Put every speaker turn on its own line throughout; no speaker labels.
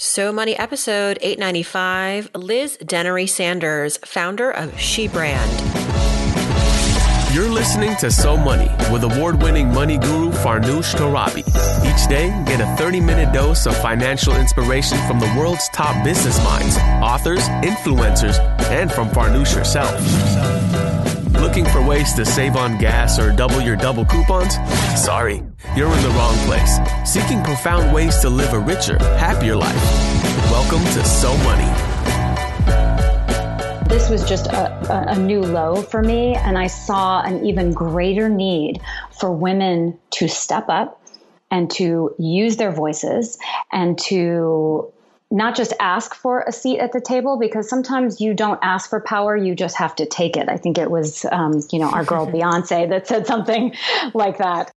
So Money episode 895, Liz Dennery Sanders, founder of She Brand.
You're listening to So Money with award winning money guru Farnoosh Torabi. Each day, get a 30 minute dose of financial inspiration from the world's top business minds, authors, influencers, and from Farnoosh herself. Looking for ways to save on gas or double your double coupons? Sorry, you're in the wrong place. Seeking profound ways to live a richer, happier life. Welcome to So Money.
This was just a, a, new low for me, and I saw an even greater need for women to step up and to use their voices and to not just ask for a seat at the table because sometimes you don't ask for power you just have to take it. I think it was um, you know our girl beyonce that said something like that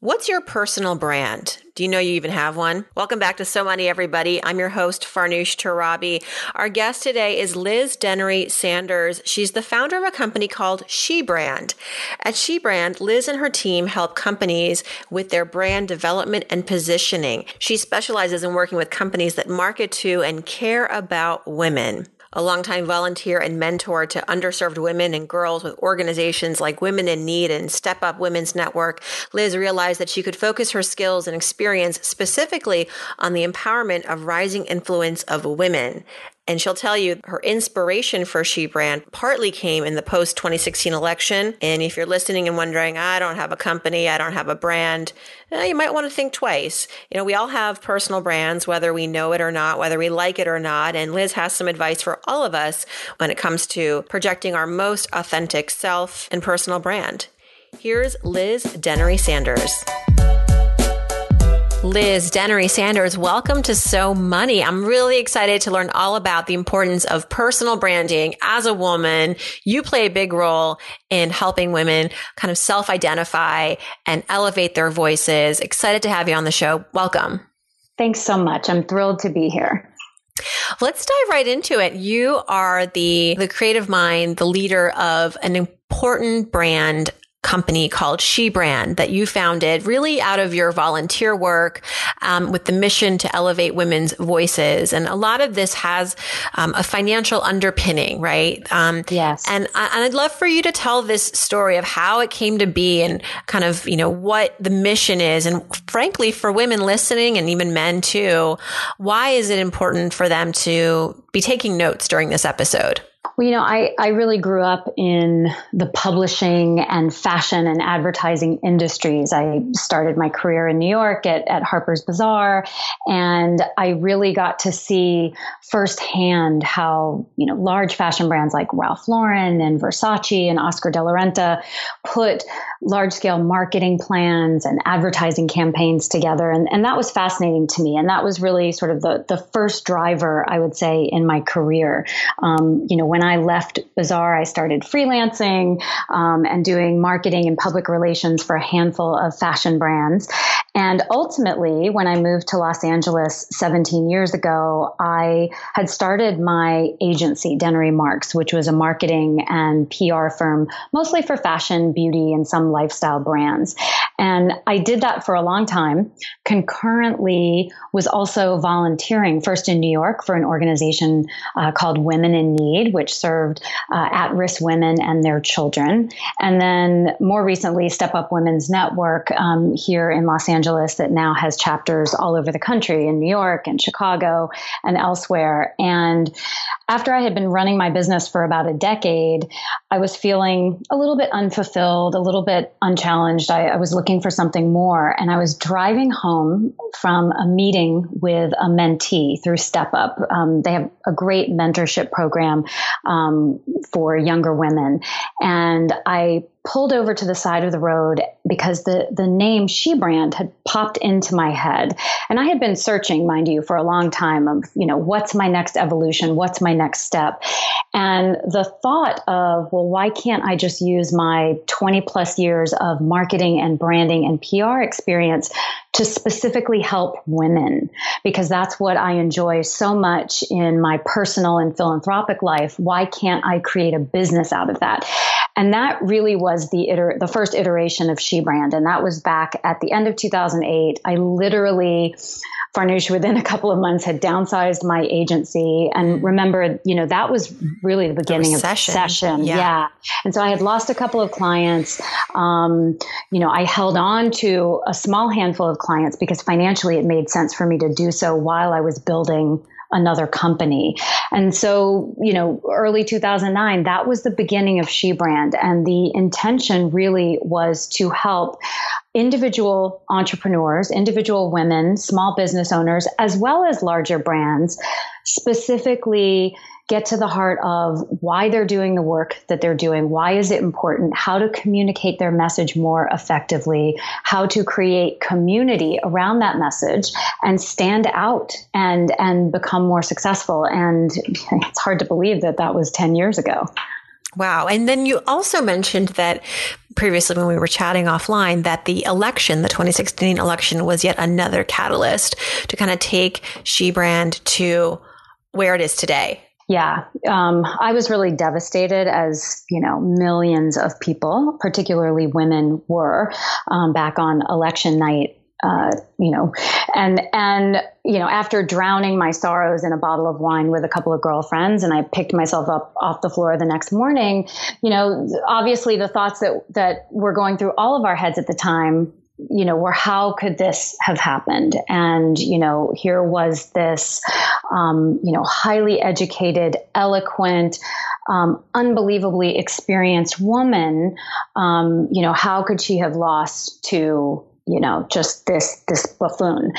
What's your personal brand? Do you know you even have one? Welcome back to So Money, everybody. I'm your host, Farnoosh Torabi. Our guest today is Liz Dennery Sanders. She's the founder of a company called She Brand. At She Brand, Liz and her team help companies with their brand development and positioning. She specializes in working with companies that market to and care about women a longtime volunteer and mentor to underserved women and girls with organizations like Women in Need and Step Up Women's Network, Liz realized that she could focus her skills and experience specifically on the empowerment of rising influence of women. And she'll tell you her inspiration for She Brand partly came in the post 2016 election. And if you're listening and wondering, I don't have a company, I don't have a brand, eh, you might want to think twice. You know, we all have personal brands, whether we know it or not, whether we like it or not. And Liz has some advice for all of us when it comes to projecting our most authentic self and personal brand. Here's Liz Dennery Sanders. Liz Dennery Sanders, welcome to So Money. I'm really excited to learn all about the importance of personal branding as a woman. You play a big role in helping women kind of self identify and elevate their voices. Excited to have you on the show. Welcome.
Thanks so much. I'm thrilled to be here.
Let's dive right into it. You are the, the creative mind, the leader of an important brand company called She Brand that you founded really out of your volunteer work um, with the mission to elevate women's voices. And a lot of this has um, a financial underpinning, right?
Um, yes.
And, I, and I'd love for you to tell this story of how it came to be and kind of, you know, what the mission is. And frankly, for women listening and even men too, why is it important for them to be taking notes during this episode?
Well, you know, I, I really grew up in the publishing and fashion and advertising industries. I started my career in New York at, at Harper's Bazaar, and I really got to see firsthand how, you know, large fashion brands like Ralph Lauren and Versace and Oscar de la Renta put large scale marketing plans and advertising campaigns together. And, and that was fascinating to me. And that was really sort of the, the first driver, I would say, in my career. Um, you know, when I left Bazaar, I started freelancing um, and doing marketing and public relations for a handful of fashion brands. And ultimately, when I moved to Los Angeles 17 years ago, I had started my agency, Dennery Marks, which was a marketing and PR firm, mostly for fashion, beauty, and some lifestyle brands. And I did that for a long time. Concurrently, was also volunteering first in New York for an organization uh, called Women in Need, which served uh, at risk women and their children. And then more recently, Step Up Women's Network um, here in Los Angeles that now has chapters all over the country in New York and Chicago and elsewhere. And after I had been running my business for about a decade, I was feeling a little bit unfulfilled, a little bit unchallenged. I, I was looking for something more. And I was driving home from a meeting with a mentee through Step Up. Um, they have a great mentorship program um, for younger women. And I pulled over to the side of the road because the, the name She Brand had popped into my head. And I had been searching, mind you, for a long time of, you know, what's my next evolution? What's my next step? And the thought of, well, why can't I just use my 20 plus years of marketing and branding and PR experience to specifically help women? Because that's what I enjoy so much in my personal and philanthropic life. Why can't I create a business out of that? And that really was the iter- the first iteration of She Brand. And that was back at the end of 2008. I literally Farnoosh within a couple of months had downsized my agency. And remember, you know, that was really the beginning the of session. Yeah. yeah. And so I had lost a couple of clients. Um, you know, I held on to a small handful of clients because financially it made sense for me to do so while I was building another company. And so, you know, early 2009, that was the beginning of She Brand. And the intention really was to help individual entrepreneurs, individual women, small business owners, as well as larger brands, specifically get to the heart of why they're doing the work that they're doing. Why is it important? How to communicate their message more effectively, how to create community around that message and stand out and, and become more successful. And it's hard to believe that that was 10 years ago.
Wow. And then you also mentioned that previously when we were chatting offline that the election, the 2016 election was yet another catalyst to kind of take She Brand to where it is today.
Yeah, um, I was really devastated, as you know, millions of people, particularly women, were um, back on election night. Uh, you know, and and you know, after drowning my sorrows in a bottle of wine with a couple of girlfriends, and I picked myself up off the floor the next morning. You know, obviously the thoughts that that were going through all of our heads at the time you know, were how could this have happened? And, you know, here was this, um, you know, highly educated, eloquent, um, unbelievably experienced woman. Um, you know, how could she have lost to, you know, just this, this buffoon?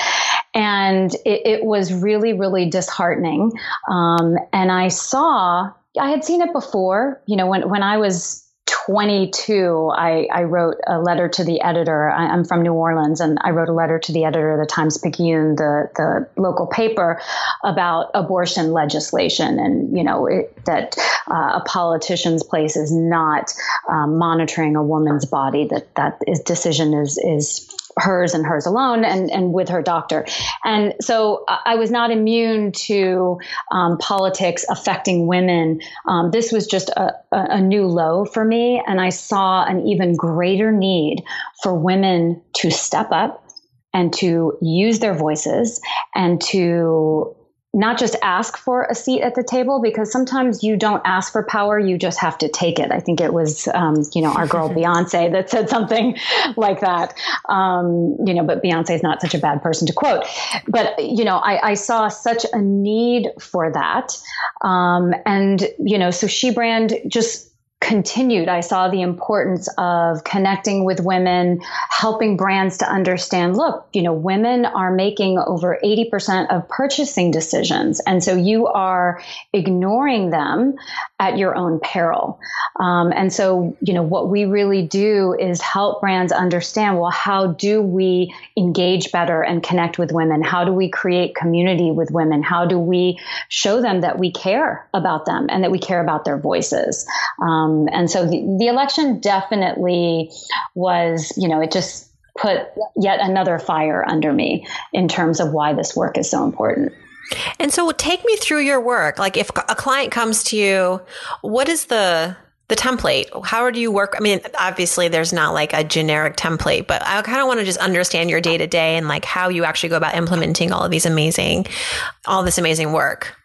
And it, it was really, really disheartening. Um, and I saw, I had seen it before, you know, when, when I was 22, I, I, wrote a letter to the editor. I, am from New Orleans, and I wrote a letter to the editor of the Times Picayune, the, the local paper, about abortion legislation, and you know it, that uh, a politician's place is not um, monitoring a woman's body. That that is, decision is is hers and hers alone and, and with her doctor. And so I was not immune to um, politics affecting women. Um, this was just a, a new low for me. And I saw an even greater need for women to step up and to use their voices and to not just ask for a seat at the table because sometimes you don't ask for power you just have to take it. I think it was um, you know our girl beyonce that said something like that. Um, you know but beyonce is not such a bad person to quote. But you know i, I saw such a need for that. Um, and you know so she brand just continued, I saw the importance of connecting with women, helping brands to understand look, you know, women are making over 80% of purchasing decisions. And so you are ignoring them at your own peril. Um, and so, you know, what we really do is help brands understand well, how do we engage better and connect with women? How do we create community with women? How do we show them that we care about them and that we care about their voices? Um, and so the, the election definitely was, you know, it just put yet another fire under me in terms of why this work is so important.
And so take me through your work. Like if a client comes to you, what is the the template? How do you work? I mean, obviously there's not like a generic template, but I kind of want to just understand your day to day and like how you actually go about implementing all of these amazing, all this amazing work.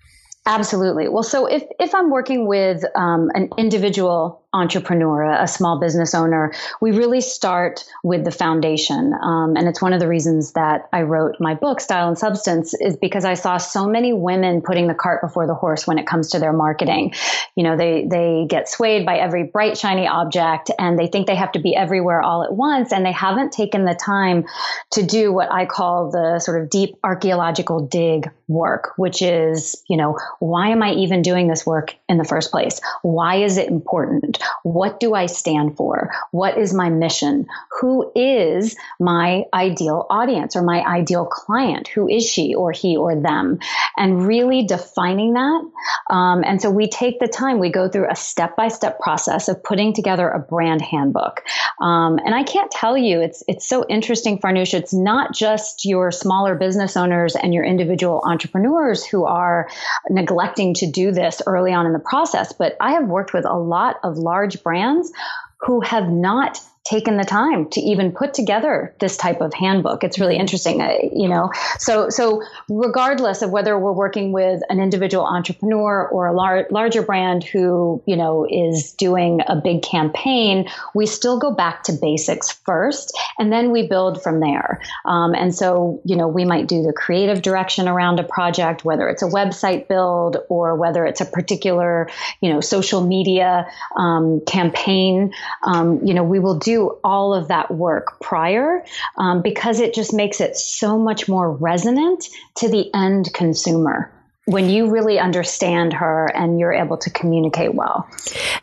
Absolutely. Well, so if, if I'm working with um, an individual entrepreneur, a small business owner, we really start with the foundation. Um, and it's one of the reasons that I wrote my book, Style and Substance, is because I saw so many women putting the cart before the horse when it comes to their marketing. You know, they, they get swayed by every bright, shiny object and they think they have to be everywhere all at once. And they haven't taken the time to do what I call the sort of deep archaeological dig work, which is, you know, why am I even doing this work in the first place? Why is it important? What do I stand for? What is my mission? Who is my ideal audience or my ideal client? Who is she or he or them? And really defining that. Um, and so we take the time, we go through a step by step process of putting together a brand handbook. Um, and I can't tell you, it's, it's so interesting, Farnoosh. It's not just your smaller business owners and your individual entrepreneurs who are neglecting to do this early on in the process, but I have worked with a lot of large large brands who have not taken the time to even put together this type of handbook. It's really interesting, uh, you know. So, so regardless of whether we're working with an individual entrepreneur or a lar- larger brand who, you know, is doing a big campaign, we still go back to basics first, and then we build from there. Um, and so, you know, we might do the creative direction around a project, whether it's a website build or whether it's a particular, you know, social media um, campaign. Um, you know, we will do all of that work prior um, because it just makes it so much more resonant to the end consumer when you really understand her and you're able to communicate well.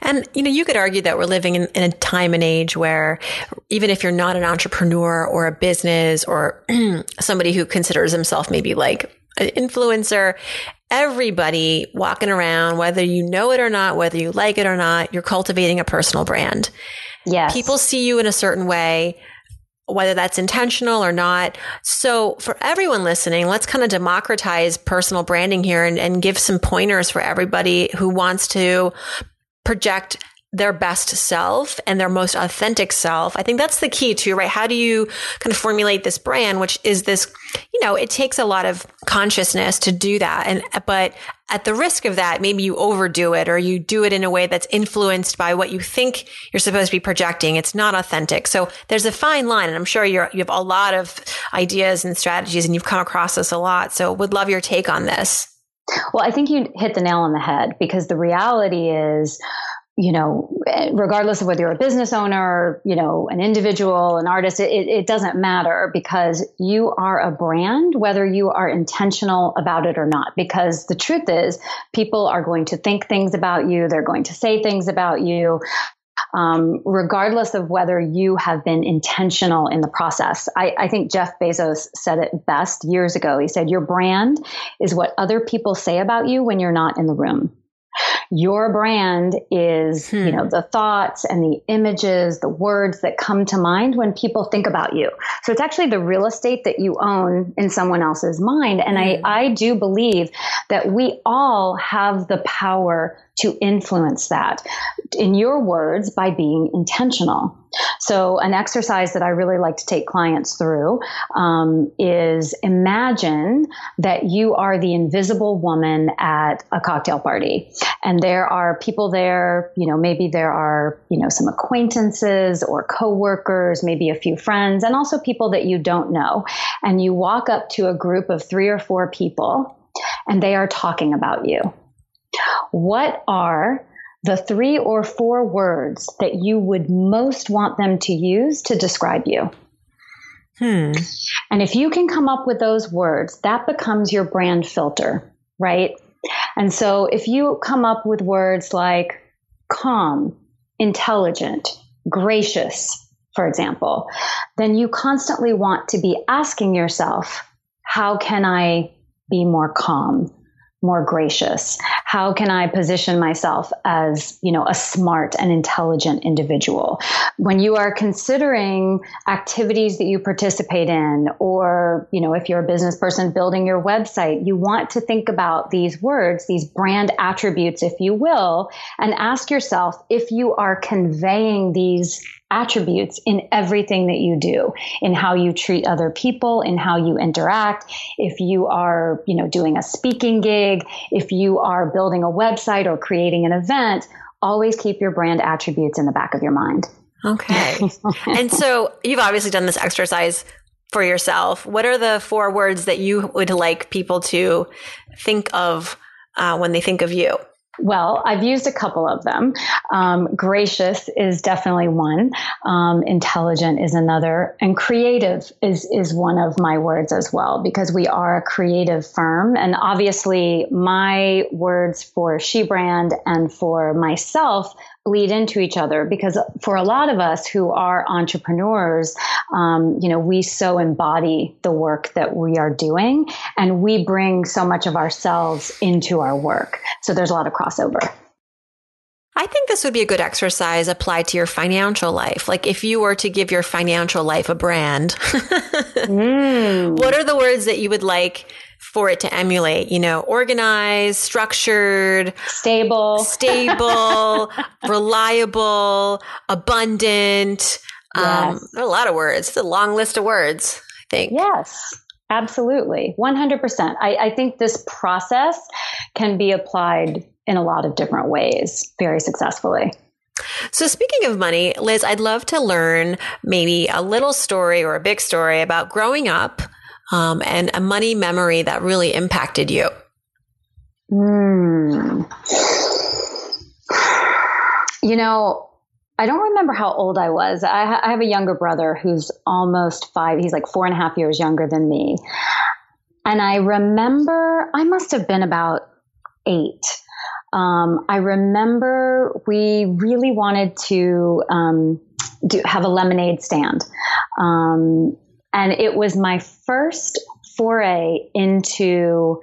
And, you know, you could argue that we're living in, in, a time and age where even if you're not an entrepreneur or a business or somebody who considers himself maybe like an influencer, everybody walking around, whether you know it or not, whether you like it or not, you're cultivating a personal brand.
Yes.
People see you in a certain way, whether that's intentional or not. So for everyone listening, let's kind of democratize personal branding here and, and give some pointers for everybody who wants to project their best self and their most authentic self. I think that's the key too, right? How do you kind of formulate this brand, which is this, you know, it takes a lot of consciousness to do that. And, but at the risk of that, maybe you overdo it or you do it in a way that's influenced by what you think you're supposed to be projecting. It's not authentic. So there's a fine line. And I'm sure you're, you have a lot of ideas and strategies and you've come across this a lot. So would love your take on this.
Well, I think you hit the nail on the head because the reality is, you know, regardless of whether you're a business owner, you know, an individual, an artist, it, it, doesn't matter because you are a brand, whether you are intentional about it or not. Because the truth is, people are going to think things about you, they're going to say things about you. Um, regardless of whether you have been intentional in the process. I, I think Jeff Bezos said it best years ago. He said, Your brand is what other people say about you when you're not in the room. Your brand is, hmm. you know, the thoughts and the images, the words that come to mind when people think about you. So it's actually the real estate that you own in someone else's mind. And hmm. I, I do believe that we all have the power to influence that in your words by being intentional. So, an exercise that I really like to take clients through um, is imagine that you are the invisible woman at a cocktail party, and there are people there. You know, maybe there are you know some acquaintances or coworkers, maybe a few friends, and also people that you don't know. And you walk up to a group of three or four people, and they are talking about you. What are the three or four words that you would most want them to use to describe you? Hmm. And if you can come up with those words, that becomes your brand filter, right? And so if you come up with words like calm, intelligent, gracious, for example, then you constantly want to be asking yourself, how can I be more calm? more gracious? How can I position myself as, you know, a smart and intelligent individual? When you are considering activities that you participate in, or, you know, if you're a business person building your website, you want to think about these words, these brand attributes, if you will, and ask yourself if you are conveying these attributes in everything that you do, in how you treat other people, in how you interact. If you are, you know, doing a speaking gig, if you are building a website or creating an event, always keep your brand attributes in the back of your mind.
Okay. and so you've obviously done this exercise for yourself. What are the four words that you would like people to think of uh, when they think of you?
Well, I've used a couple of them. Um, gracious is definitely one. Um, intelligent is another, and creative is is one of my words as well because we are a creative firm, and obviously my words for She Brand and for myself bleed into each other because for a lot of us who are entrepreneurs, um, you know, we so embody the work that we are doing and we bring so much of ourselves into our work. So there's a lot of crossover.
I think this would be a good exercise applied to your financial life. Like if you were to give your financial life a brand, mm. what are the words that you would like for it to emulate, you know, organized, structured,
stable,
stable, reliable, abundant, Um, yes. Um, a lot of words. It's a long list of words, I think.
Yes, absolutely. 100%. I, I think this process can be applied in a lot of different ways very successfully.
So, speaking of money, Liz, I'd love to learn maybe a little story or a big story about growing up um, and a money memory that really impacted you.
Hmm. You know, I don't remember how old I was. I, ha- I have a younger brother who's almost five. He's like four and a half years younger than me. And I remember I must have been about eight. Um, I remember we really wanted to um, do, have a lemonade stand. Um, and it was my first foray into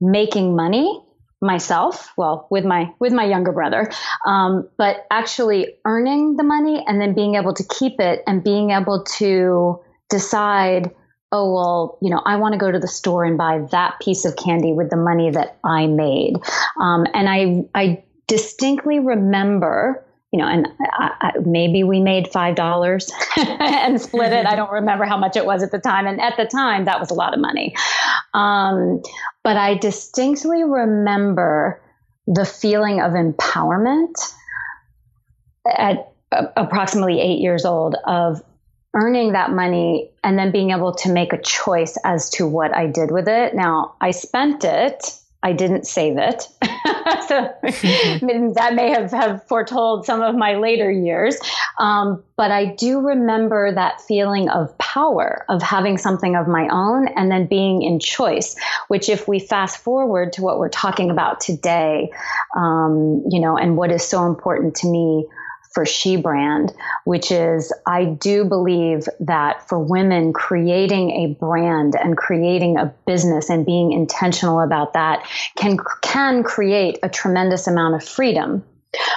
making money myself well with my with my younger brother um, but actually earning the money and then being able to keep it and being able to decide oh well you know i want to go to the store and buy that piece of candy with the money that i made. Um, and i i distinctly remember you know, and I, I, maybe we made five dollars and split it. I don't remember how much it was at the time, and at the time that was a lot of money. Um, but I distinctly remember the feeling of empowerment at approximately eight years old of earning that money and then being able to make a choice as to what I did with it. Now, I spent it I didn't save it. so that may have, have foretold some of my later years. Um, but I do remember that feeling of power of having something of my own and then being in choice, which if we fast forward to what we're talking about today, um, you know, and what is so important to me for She Brand, which is I do believe that for women, creating a brand and creating a business and being intentional about that can can create a tremendous amount of freedom,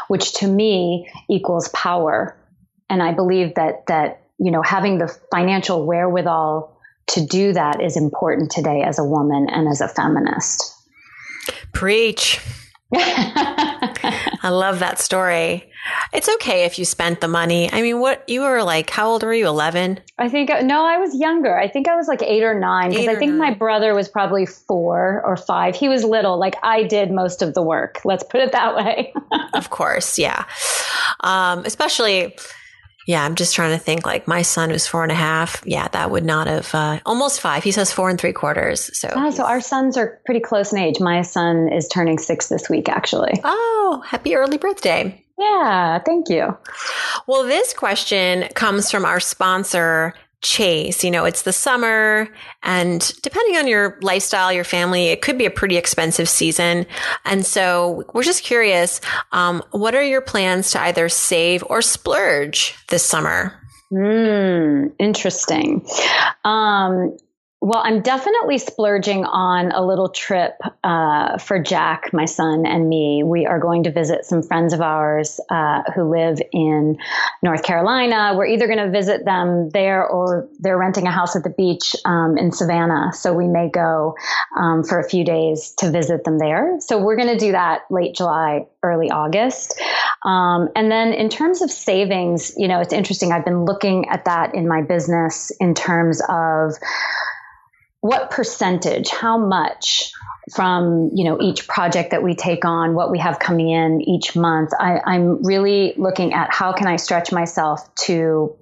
which to me equals power. And I believe that that you know having the financial wherewithal to do that is important today as a woman and as a feminist.
Preach. I love that story. It's okay if you spent the money. I mean, what you were like, how old were you? 11?
I think, no, I was younger. I think I was like eight or nine because I think nine. my brother was probably four or five. He was little. Like I did most of the work. Let's put it that way.
of course. Yeah. Um, especially, yeah, I'm just trying to think like my son was four and a half. Yeah, that would not have uh, almost five. He says four and three quarters. So,
ah, so our sons are pretty close in age. My son is turning six this week, actually.
Oh, happy early birthday.
Yeah, thank you.
Well, this question comes from our sponsor, chase. You know, it's the summer and depending on your lifestyle, your family, it could be a pretty expensive season. And so we're just curious, um, what are your plans to either save or splurge this summer?
Hmm, interesting. Um, well, I'm definitely splurging on a little trip uh, for Jack, my son, and me. We are going to visit some friends of ours uh, who live in North Carolina. We're either going to visit them there or they're renting a house at the beach um, in Savannah. So we may go um, for a few days to visit them there. So we're going to do that late July, early August. Um, and then in terms of savings, you know, it's interesting. I've been looking at that in my business in terms of what percentage, how much from you know each project that we take on, what we have coming in each month. I, I'm really looking at how can I stretch myself to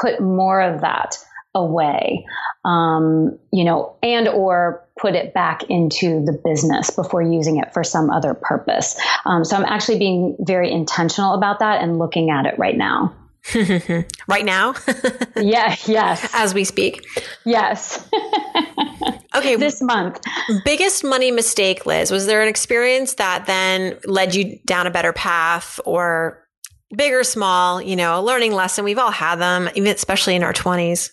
put more of that away, um, you know, and or put it back into the business before using it for some other purpose. Um, so I'm actually being very intentional about that and looking at it right now.
right now?
yeah, yes.
As we speak.
Yes.
okay.
This month.
Biggest money mistake, Liz. Was there an experience that then led you down a better path or big or small, you know, a learning lesson? We've all had them, even especially in our 20s.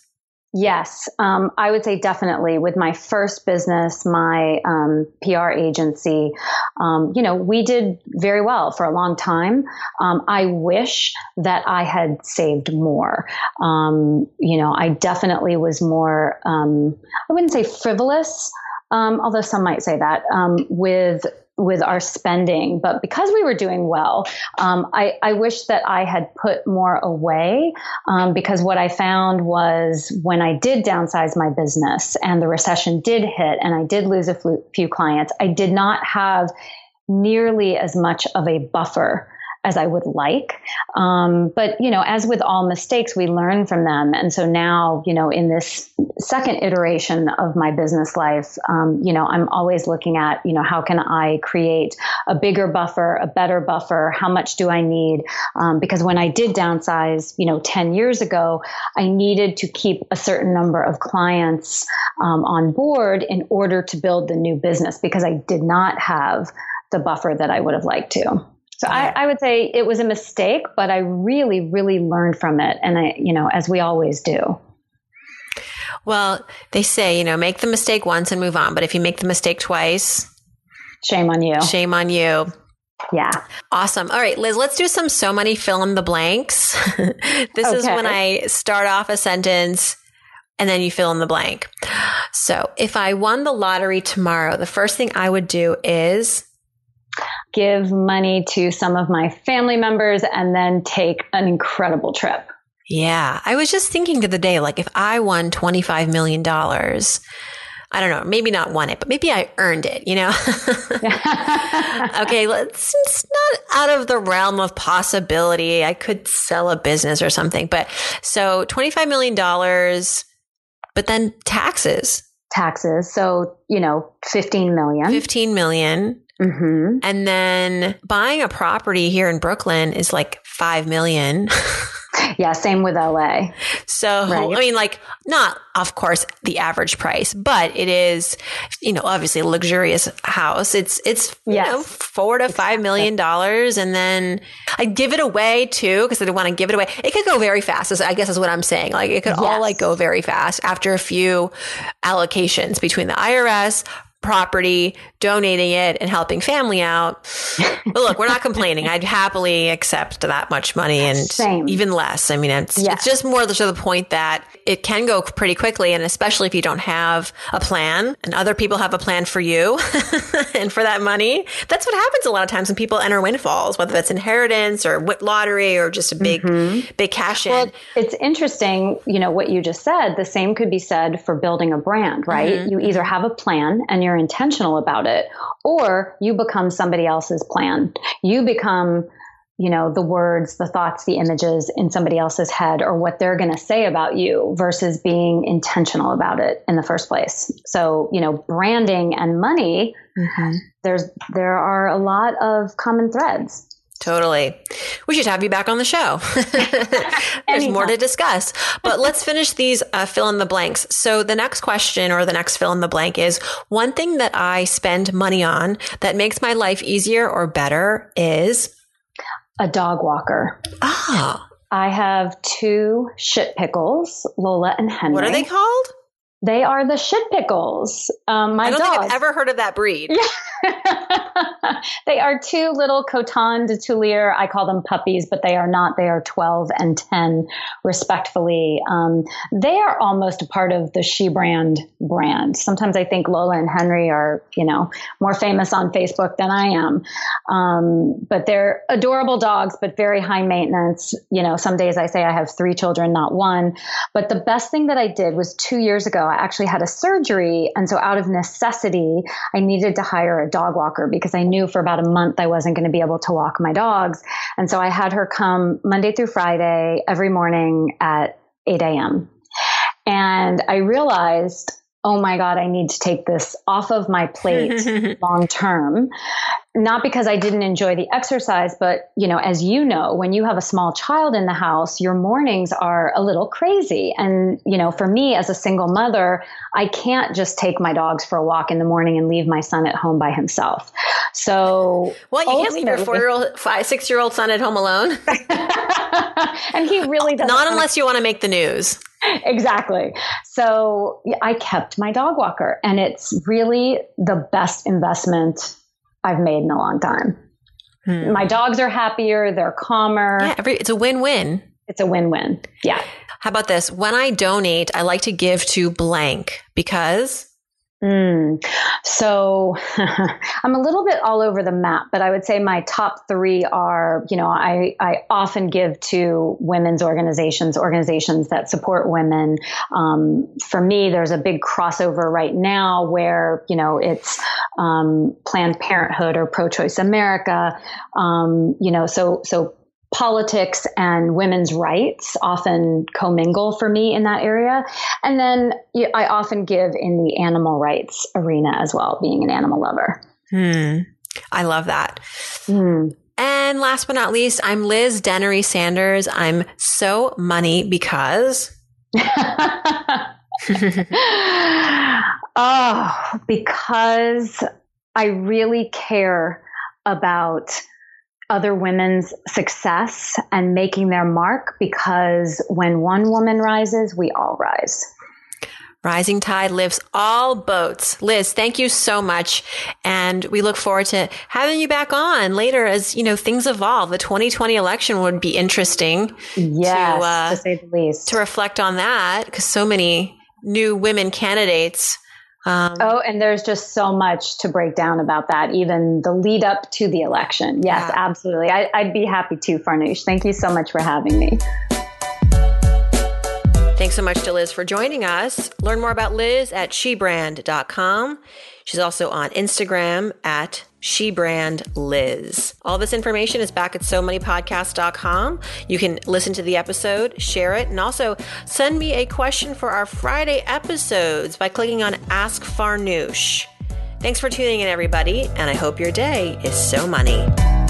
Yes, um, I would say definitely. With my first business, my um, PR agency, um, you know, we did very well for a long time. Um, I wish that I had saved more. Um, you know, I definitely was more, um, I wouldn't say frivolous, although some might say that, with with our spending, but because we were doing well, um, I, I, wish that I had put more away um, because what I found was when I did downsize my business and the recession did hit and I did lose a few clients, I did not have nearly as much of a buffer as I would like. Um, but, you know, as with all mistakes, we learn from them. And so now, you know, in this second iteration of my business life, um, you know, I'm always looking at, you know, how can I create a bigger buffer, a better buffer? How much do I need? Um, because when I did downsize, you know, 10 years ago, I needed to keep a certain number of clients um, on board in order to build the new business because I did not have the buffer that I would have liked to. So I, I, would say it was a mistake, but I really, really learned from it. And I, you know, as we always do.
Well, they say, you know, make the mistake once and move on. But if you make the mistake twice,
shame on you.
Shame on you.
Yeah.
Awesome. All right, Liz, let's do some So Money fill in the blanks. this okay. is when I start off a sentence and then you fill in the blank. So if I won the lottery tomorrow, the first thing I would do is
give money to some of my family members, and then take an incredible trip.
Yeah. I was just thinking to the other day, like if I won $25 million, I don't know, maybe not won it, but maybe I earned it, you know? okay, let's, it's not out of the realm of possibility. I could sell a business or something. But so $25 million, but then taxes.
Taxes. So, you know, 15 million.
15 million. Mm-hmm. And then buying a property here in Brooklyn is like 5 million.
yeah, same with LA.
So, right. I mean, like, not, of course, the average price, but it is, you know, obviously a luxurious house. It's, it's, yes. you know, four to five million dollars. And then I give it away too, because I don't want to give it away. It could go very fast, I guess is what I'm saying. Like, it could yes. all like go very fast after a few allocations between the IRS, property, donating it and helping family out. but look, we're not complaining. I'd happily accept that much money and Same. even less. I mean, it's, it's just more to the point that it can go pretty quickly. And especially if you don't have a plan and other people have a plan for you and for that money, that's what happens a lot of times when people enter windfalls, whether that's inheritance or lottery or just a big, mm-hmm. big cash in. Well,
it's interesting, you know, what you just said. The same could be said for building a brand, right? Mm-hmm. You either have a plan and you're intentional about it, or you become somebody else's plan. You become you know the words the thoughts the images in somebody else's head or what they're going to say about you versus being intentional about it in the first place so you know branding and money mm-hmm. there's there are a lot of common threads
Totally. We should have you back on the show. There's more to discuss. But let's finish these uh, fill in the blanks. So, the next question or the next fill in the blank is one thing that I spend money on that makes my life easier or better is
a dog walker.
Ah.
I have two shit pickles, Lola and Henry.
What are they called?
They are the shit pickles. Um, my I
don't
dogs.
think I've ever heard of that breed.
they are two little Coton de Tulear. I call them puppies, but they are not. They are 12 and 10, respectfully. Um, they are almost a part of the She Brand brand. Sometimes I think Lola and Henry are, you know, more famous on Facebook than I am. Um, but they're adorable dogs, but very high maintenance. You know, some days I say I have three children, not one. But the best thing that I did was two years ago, I actually had a surgery. And so out of necessity, I needed to hire a dog walker because I knew for about a month I wasn't going to be able to walk my dogs. And so I had her come Monday through Friday every morning at 8 a.m. And I realized oh my God, I need to take this off of my plate long term. Not because I didn't enjoy the exercise, but you know, as you know, when you have a small child in the house, your mornings are a little crazy. And, you know, for me as a single mother, I can't just take my dogs for a walk in the morning and leave my son at home by himself. So,
well, you can't leave your four year old, five, six year old son at home alone.
and he really doesn't.
Not unless you want to make the news.
exactly. So I kept my dog walker, and it's really the best investment I've made in a long time. Hmm. My dogs are happier, they're calmer.
Yeah, every, it's a win win.
It's a win win. Yeah.
How about this? When I donate, I like to give to blank because
Mm. So I'm a little bit all over the map, but I would say my top three are, you know, I, I often give to women's organizations, organizations that support women. Um, for me, there's a big crossover right now where, you know, it's um, Planned Parenthood or Pro Choice America. Um, you know, so, so politics and women's rights often commingle for me in that area. And then I often give in the animal rights arena as well, being an animal lover.
Hmm. I love that. Hmm. And last but not least, I'm Liz Dennery Sanders. I'm so money because.
oh, because I really care about other women's success and making their mark because when one woman rises, we all rise.
Rising tide lifts all boats. Liz, thank you so much. And we look forward to having you back on later as, you know, things evolve. The 2020 election would be interesting.
Yes, to, uh, to say the least.
To reflect on that because so many new women candidates
um, oh, and there's just so much to break down about that, even the lead up to the election. Yes, yeah. absolutely. I, would be happy to, Farnoosh. Thank you so much for having me.
Thanks so much to Liz for joining us. Learn more about Liz at shebrand.com. She's also on Instagram at she brand Liz. All this information is back at so podcast.com. You can listen to the episode, share it, and also send me a question for our Friday episodes by clicking on Ask Farnoosh. Thanks for tuning in, everybody, and I hope your day is so money.